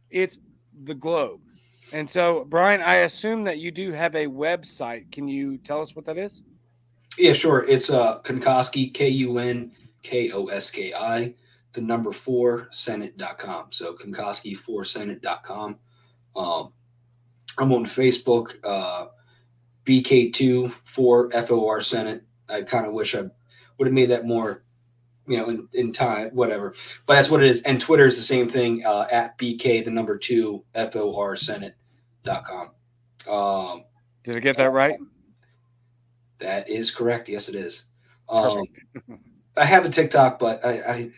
It's the globe. And so, Brian, I assume that you do have a website. Can you tell us what that is? Yeah, sure. It's uh Kunkoski, K U N K O S K I, the number four Senate.com. So Kunkoski4Senate.com. Um, I'm on Facebook, uh, BK2 for FOR Senate. I kind of wish I would have made that more, you know, in, in, time, whatever. But that's what it is. And Twitter is the same thing uh, at BK, the number two, FOR Senate.com. Um, Did I get that right? That is correct. Yes, it is. Um, *laughs* I have a TikTok, but I, I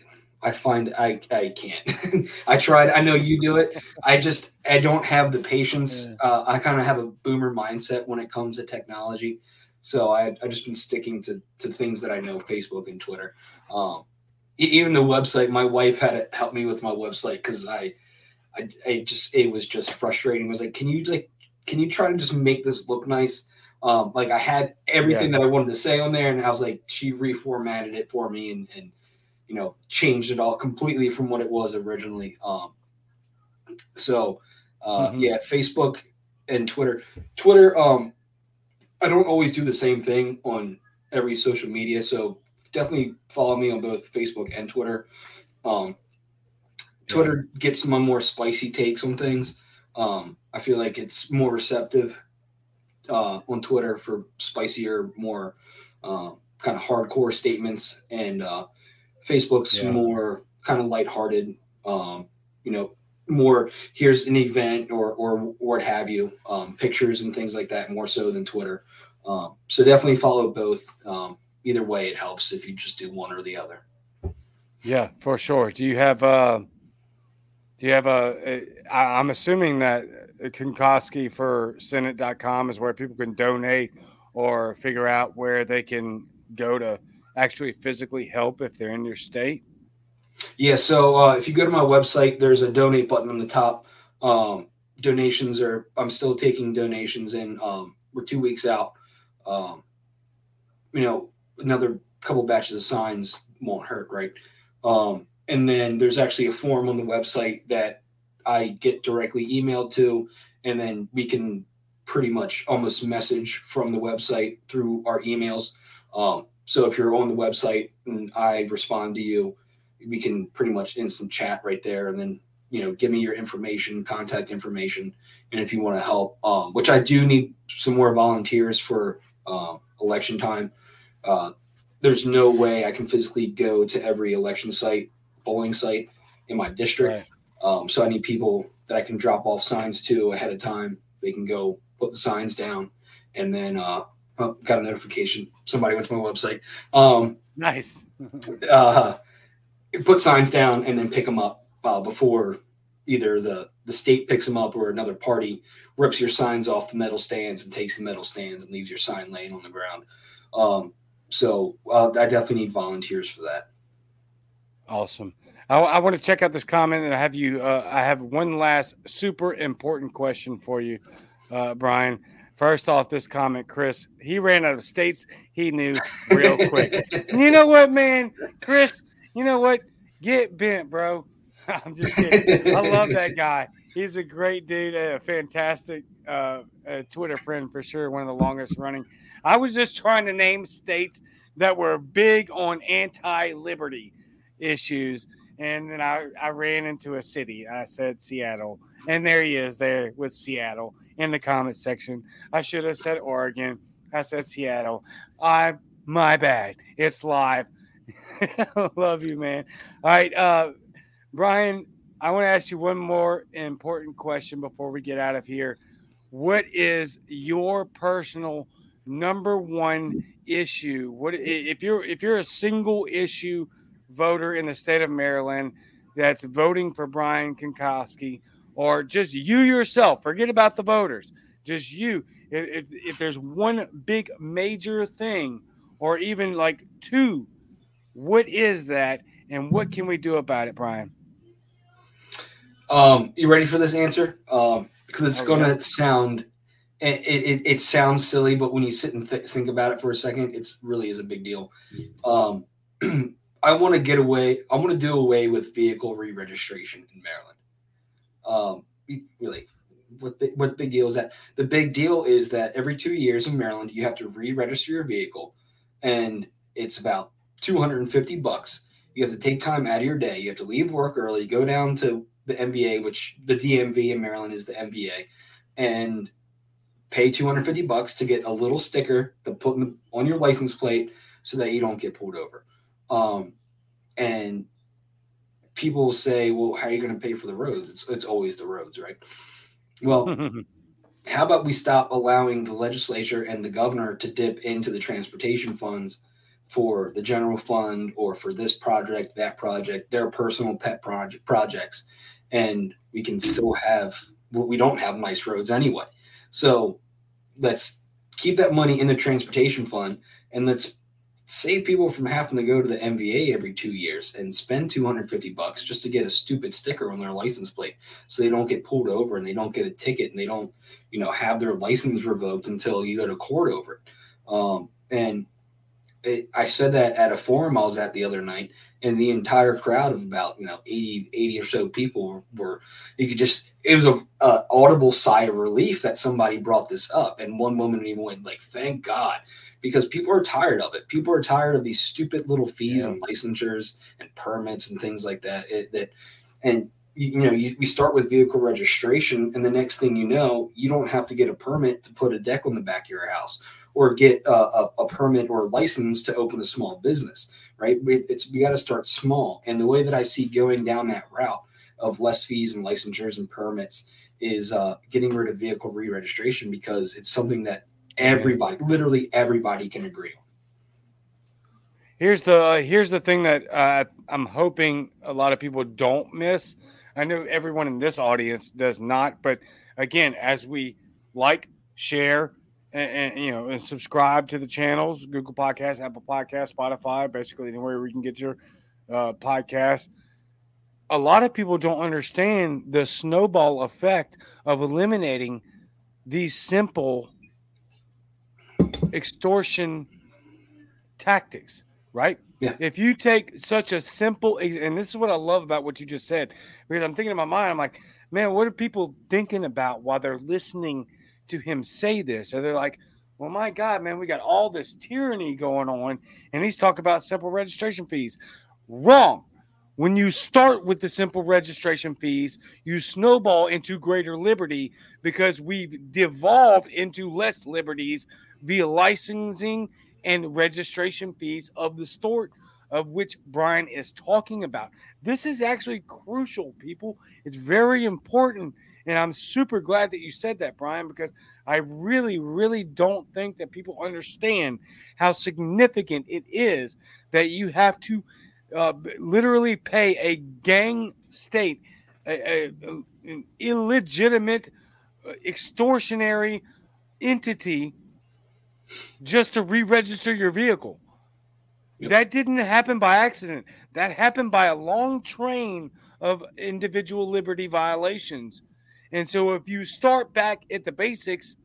I find I I can't. *laughs* I tried. I know you do it. I just I don't have the patience. Uh, I kind of have a boomer mindset when it comes to technology. So I I just been sticking to to things that I know, Facebook and Twitter. Um, even the website, my wife had to help me with my website because I, I I just it was just frustrating. I was like, can you like can you try to just make this look nice? Um, like I had everything yeah. that I wanted to say on there, and I was like, she reformatted it for me and and you know changed it all completely from what it was originally. Um, so uh, mm-hmm. yeah, Facebook and Twitter. Twitter, um, I don't always do the same thing on every social media, so definitely follow me on both Facebook and Twitter. Um, Twitter gets my more spicy takes on things. Um, I feel like it's more receptive uh, on Twitter for spicier, more uh, kind of hardcore statements, and uh, Facebook's yeah. more kind of lighthearted. Um, you know, more here's an event or or, what have you, um, pictures and things like that, more so than Twitter. Um, so definitely follow both. Um, either way, it helps if you just do one or the other. Yeah, for sure. Do you have uh do you have a? a I'm assuming that Kunkoski for Senate.com is where people can donate or figure out where they can go to actually physically help if they're in your state? Yeah. So uh, if you go to my website, there's a donate button on the top. Um, donations are. I'm still taking donations in. Um, we're two weeks out. Um, you know, another couple batches of signs won't hurt, right? Um, and then there's actually a form on the website that I get directly emailed to, and then we can pretty much almost message from the website through our emails. Um, so if you're on the website and I respond to you, we can pretty much instant chat right there, and then you know give me your information, contact information, and if you want to help, um, which I do need some more volunteers for uh, election time. Uh, there's no way I can physically go to every election site, polling site in my district. Right. Um, so I need people that I can drop off signs to ahead of time. They can go put the signs down, and then uh, oh, got a notification. Somebody went to my website. Um, nice. uh, put signs down and then pick them up uh, before either the the state picks them up or another party rips your signs off the metal stands and takes the metal stands and leaves your sign laying on the ground. Um, so uh, I definitely need volunteers for that. Awesome. I, I, want to check out this comment and I have you. Uh, I have one last super important question for you, uh, Brian. First off, this comment, Chris, he ran out of states he knew real quick. *laughs* you know what, man, Chris, you know what? Get bent, bro. *laughs* I'm just kidding. I love that guy. He's a great dude, a fantastic uh, a Twitter friend for sure, one of the longest running. I was just trying to name states that were big on anti-liberty issues, and then I, I ran into a city. I said Seattle, and there he is there with Seattle in the comment section. I should have said Oregon. I said Seattle. I my bad. It's live. *laughs* Love you, man. All right, uh, Brian. I want to ask you one more important question before we get out of here. What is your personal number one issue? What if you're if you're a single issue voter in the state of Maryland that's voting for Brian Kunkoski, or just you yourself? Forget about the voters. Just you. If, if there's one big major thing, or even like two, what is that, and what can we do about it, Brian? Um, you ready for this answer? Um, because it's oh, going to yeah. sound it, it, it, sounds silly, but when you sit and th- think about it for a second, it's really is a big deal. Um, *clears throat* I want to get away. I want to do away with vehicle re-registration in Maryland. Um, really, what what big deal is that? The big deal is that every two years in Maryland, you have to re-register your vehicle, and it's about two hundred and fifty bucks. You have to take time out of your day. You have to leave work early, go down to the MVA, which the DMV in Maryland is the MVA, and pay 250 bucks to get a little sticker to put the, on your license plate so that you don't get pulled over. Um, and people say, well, how are you going to pay for the roads? It's, it's always the roads, right? Well, *laughs* how about we stop allowing the legislature and the governor to dip into the transportation funds for the general fund or for this project, that project, their personal pet project projects, and we can still have we don't have nice roads anyway. So let's keep that money in the transportation fund and let's save people from having to go to the MVA every two years and spend 250 bucks just to get a stupid sticker on their license plate so they don't get pulled over and they don't get a ticket and they don't, you know, have their license revoked until you go to court over it. Um, and it, I said that at a forum I was at the other night, and the entire crowd of about you know 80, 80 or so people were, you could just it was a, a, audible sigh of relief that somebody brought this up, and one woman even went like, "Thank God," because people are tired of it. People are tired of these stupid little fees yeah. and licensures and permits and things like that. It, that and you, know you, we start with vehicle registration, and the next thing you know, you don't have to get a permit to put a deck on the back of your house or get a, a, a permit or a license to open a small business. Right? It's we got to start small, and the way that I see going down that route of less fees and licensures and permits is uh, getting rid of vehicle re-registration because it's something that everybody, literally everybody, can agree on. Here's the here's the thing that uh, I'm hoping a lot of people don't miss. I know everyone in this audience does not, but again, as we like, share, and, and, you know, and subscribe to the channels, Google Podcasts, Apple Podcasts, Spotify, basically anywhere where you can get your uh, podcast a lot of people don't understand the snowball effect of eliminating these simple extortion tactics, right? Yeah. If you take such a simple, and this is what I love about what you just said, because I'm thinking in my mind, I'm like, man, what are people thinking about while they're listening to him say this? Are they like, well, my God, man, we got all this tyranny going on, and he's talking about simple registration fees. Wrong. When you start with the simple registration fees, you snowball into greater liberty because we've devolved into less liberties via licensing and registration fees of the sort of which Brian is talking about. This is actually crucial, people. It's very important. And I'm super glad that you said that, Brian, because I really, really don't think that people understand how significant it is that you have to uh, literally pay a gang state, a, a, an illegitimate, uh, extortionary entity just to re register your vehicle. Yep. That didn't happen by accident. That happened by a long train of individual liberty violations. And so if you start back at the basics,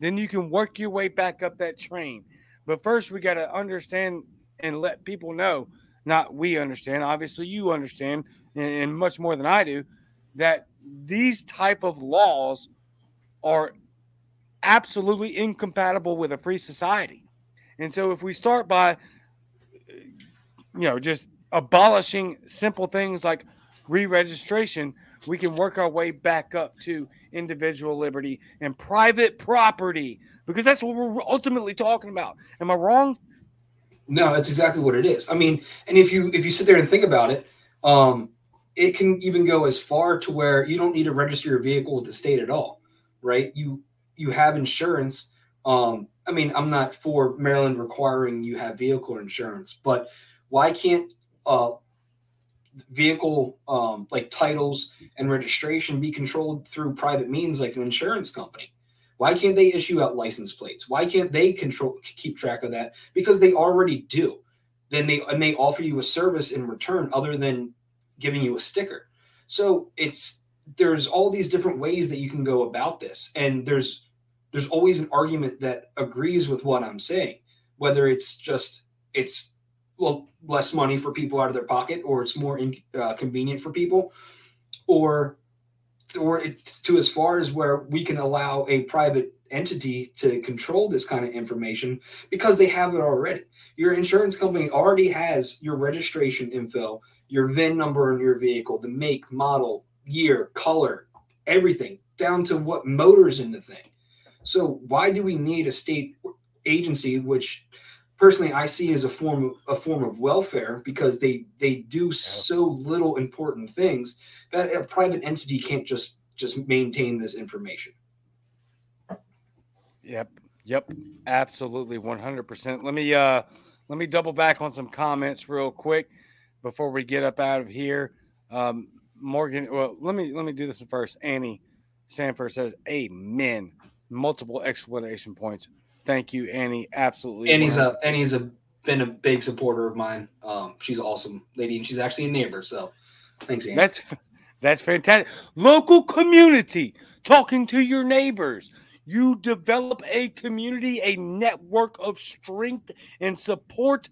then you can work your way back up that train. But first, we got to understand and let people know not we understand, obviously you understand, and, much more than I do, that these type of laws are absolutely incompatible with a free society. And so if we start by you know just abolishing simple things like re-registration, we can work our way back up to individual liberty and private property because that's what we're ultimately talking about. Am I wrong? No, that's exactly what it is. I mean, and if you if you sit there and think about it, um, it can even go as far to where you don't need to register your vehicle with the state at all, right? You you have insurance. Um, I mean, I'm not for Maryland requiring you have vehicle insurance, but why can't uh, vehicle um, like titles and registration be controlled through private means like an insurance company? Why can't they issue out license plates? Why can't they control keep track of that? Because they already do. Then they and they offer you a service in return other than giving you a sticker. So it's there's all these different ways that you can go about this, and there's there's always an argument that agrees with what I'm saying, whether it's just it's well less money for people out of their pocket, or it's more in, uh, convenient for people, or or to as far as where we can allow a private entity to control this kind of information because they have it already. Your insurance company already has your registration info, your VIN number in your vehicle, the make, model, year, color, everything down to what motor's in the thing. So why do we need a state agency which personally I see as a form of a form of welfare because they they do so little important things that a private entity can't just just maintain this information. Yep. Yep. Absolutely 100%. Let me uh let me double back on some comments real quick before we get up out of here. Um Morgan, well, let me let me do this first. Annie Sanford says, "Amen." Multiple explanation points. Thank you, Annie. Absolutely. Annie's a Annie's a been a big supporter of mine. Um, she's awesome lady, and she's actually a neighbor. So, thanks, Annie. That's that's fantastic. Local community, talking to your neighbors. You develop a community, a network of strength and support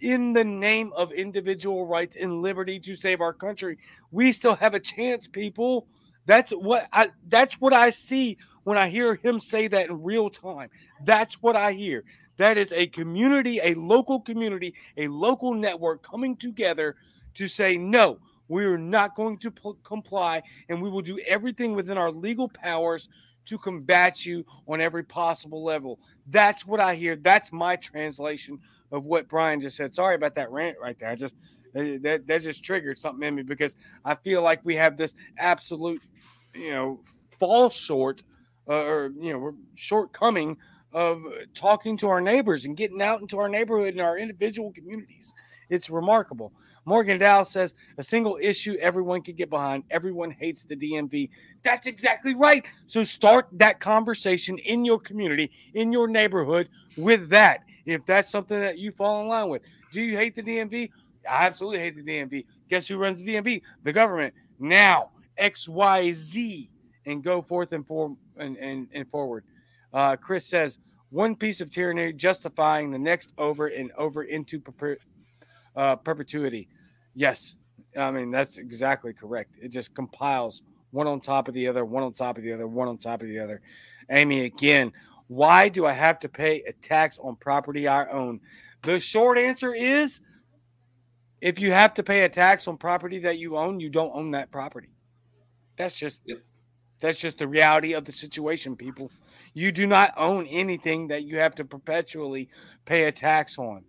in the name of individual rights and liberty to save our country. We still have a chance, people. That's what I that's what I see when I hear him say that in real time. That's what I hear. That is a community, a local community, a local network coming together to say no we are not going to p- comply, and we will do everything within our legal powers to combat you on every possible level. That's what I hear. That's my translation of what Brian just said. Sorry about that rant right there. I just uh, that that just triggered something in me because I feel like we have this absolute, you know, fall short uh, or you know we're shortcoming of talking to our neighbors and getting out into our neighborhood and our individual communities. It's remarkable. Morgan Dow says a single issue everyone can get behind. Everyone hates the DMV. That's exactly right. So start that conversation in your community, in your neighborhood with that. If that's something that you fall in line with, do you hate the DMV? I absolutely hate the DMV. Guess who runs the DMV? The government. Now, XYZ, and go forth and, for, and, and, and forward. Uh, Chris says, one piece of tyranny justifying the next over and over into per, uh, perpetuity. Yes, I mean, that's exactly correct. It just compiles one on top of the other, one on top of the other, one on top of the other. Amy, again, why do I have to pay a tax on property I own? The short answer is if you have to pay a tax on property that you own, you don't own that property. That's just yep. That's just the reality of the situation, people. You do not own anything that you have to perpetually pay a tax on.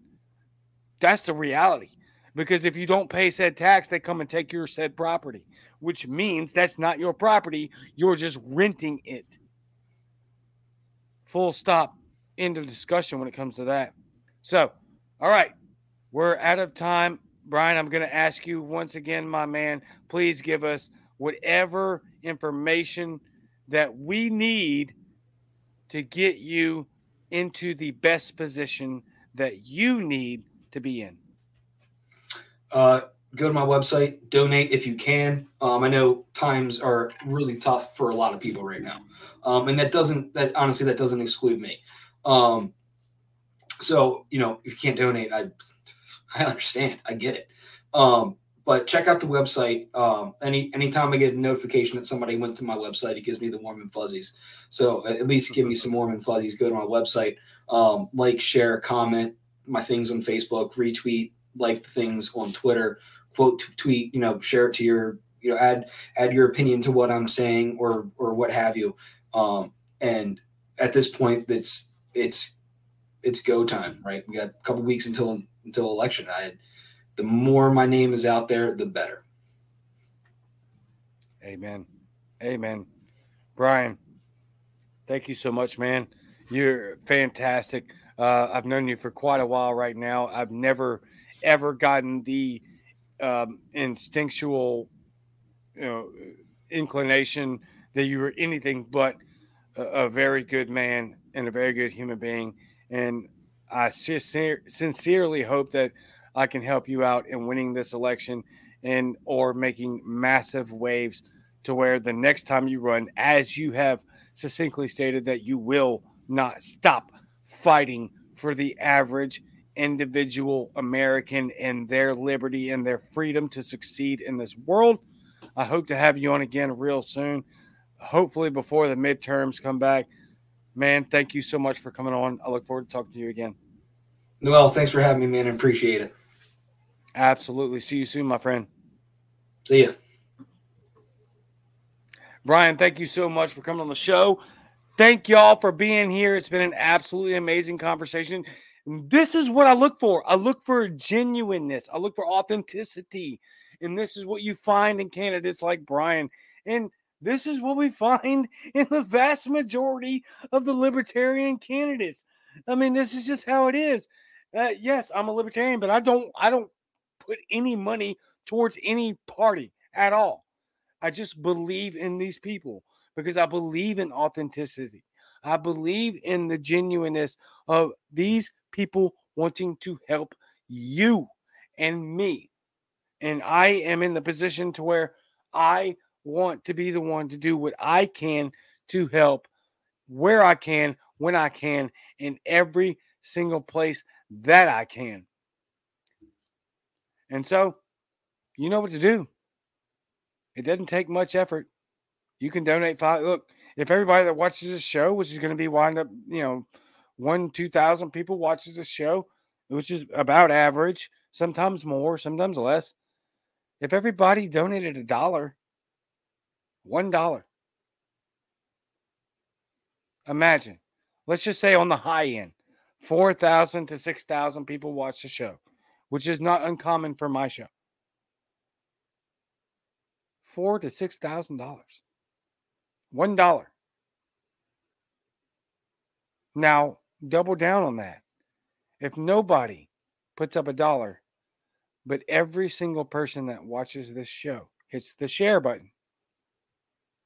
That's the reality. Because if you don't pay said tax, they come and take your said property, which means that's not your property. You're just renting it. Full stop. End of discussion when it comes to that. So, all right, we're out of time. Brian, I'm going to ask you once again, my man, please give us whatever information that we need to get you into the best position that you need to be in. Uh, go to my website, donate if you can. Um, I know times are really tough for a lot of people right now, um, and that doesn't that honestly that doesn't exclude me. Um, so you know if you can't donate, I I understand, I get it. Um, but check out the website. Um, any anytime I get a notification that somebody went to my website, it gives me the warm and fuzzies. So at least give me some warm and fuzzies. Go to my website, um, like, share, comment my things on Facebook, retweet, like things on Twitter, quote tweet, you know, share it to your, you know, add add your opinion to what I'm saying or or what have you. Um, and at this point, it's it's it's go time, right? We got a couple weeks until until election. I the more my name is out there, the better. Amen. Amen. Brian, thank you so much, man. You're fantastic. Uh, I've known you for quite a while right now. I've never ever gotten the um, instinctual, you know, inclination that you were anything but a, a very good man and a very good human being. And I sincere, sincerely hope that I can help you out in winning this election and or making massive waves to where the next time you run, as you have succinctly stated, that you will not stop fighting for the average individual American and their liberty and their freedom to succeed in this world. I hope to have you on again real soon, hopefully before the midterms come back. Man, thank you so much for coming on. I look forward to talking to you again. Noel, thanks for having me, man. I appreciate it. Absolutely. See you soon, my friend. See you. Brian, thank you so much for coming on the show. Thank y'all for being here. It's been an absolutely amazing conversation. This is what I look for. I look for genuineness. I look for authenticity. And this is what you find in candidates like Brian. And this is what we find *laughs* in the vast majority of the libertarian candidates. I mean, this is just how it is. Uh, yes, I'm a libertarian, but I don't I don't put any money towards any party at all. I just believe in these people because I believe in authenticity. I believe in the genuineness of these people wanting to help you and me. And I am in the position to where I want to be the one to do what I can to help where I can, when I can, in every single place that I can. And so, you know what to do. It doesn't take much effort. You can donate five. Look, if everybody that watches this show, which is going to be wind up, you know, one, 2,000 people watches this show, which is about average, sometimes more, sometimes less. If everybody donated a dollar, one dollar, imagine, let's just say on the high end, 4,000 to 6,000 people watch the show which is not uncommon for my show. Four to six thousand dollars. One dollar. Now double down on that. If nobody puts up a dollar, but every single person that watches this show hits the share button,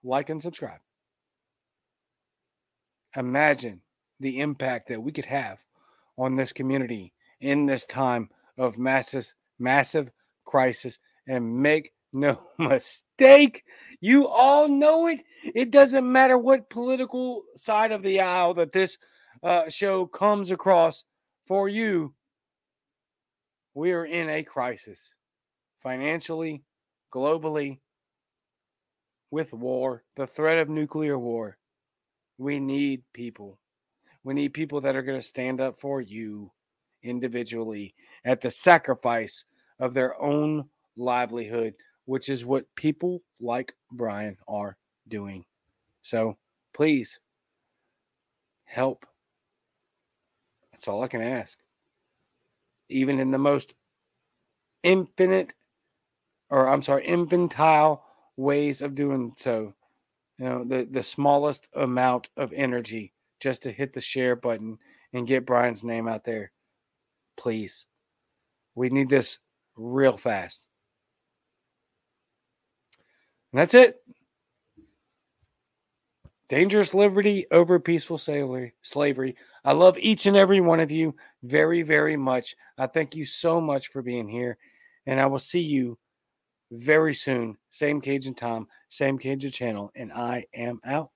like and subscribe. Imagine the impact that we could have on this community in this time of massive massive crisis. And make no *laughs* mistake, you all know it. It doesn't matter what political side of the aisle that this uh, show comes across for you. We are in a crisis financially, globally, with war, the threat of nuclear war. We need people. We need people that are going to stand up for you individually at the sacrifice of their own livelihood, which is what people like Brian are doing. So please help. That's all I can ask. Even in the most infinite, or I'm sorry, infantile ways of doing so. You know, the, the smallest amount of energy just to hit the share button and get Brian's name out there. Please. We need this real fast. And that's it. Dangerous liberty over peaceful slavery. I love each and every one of you very, very much. I thank you so much for being here. And I will see you very soon. Same Cajun time, same Cajun channel. And I am out.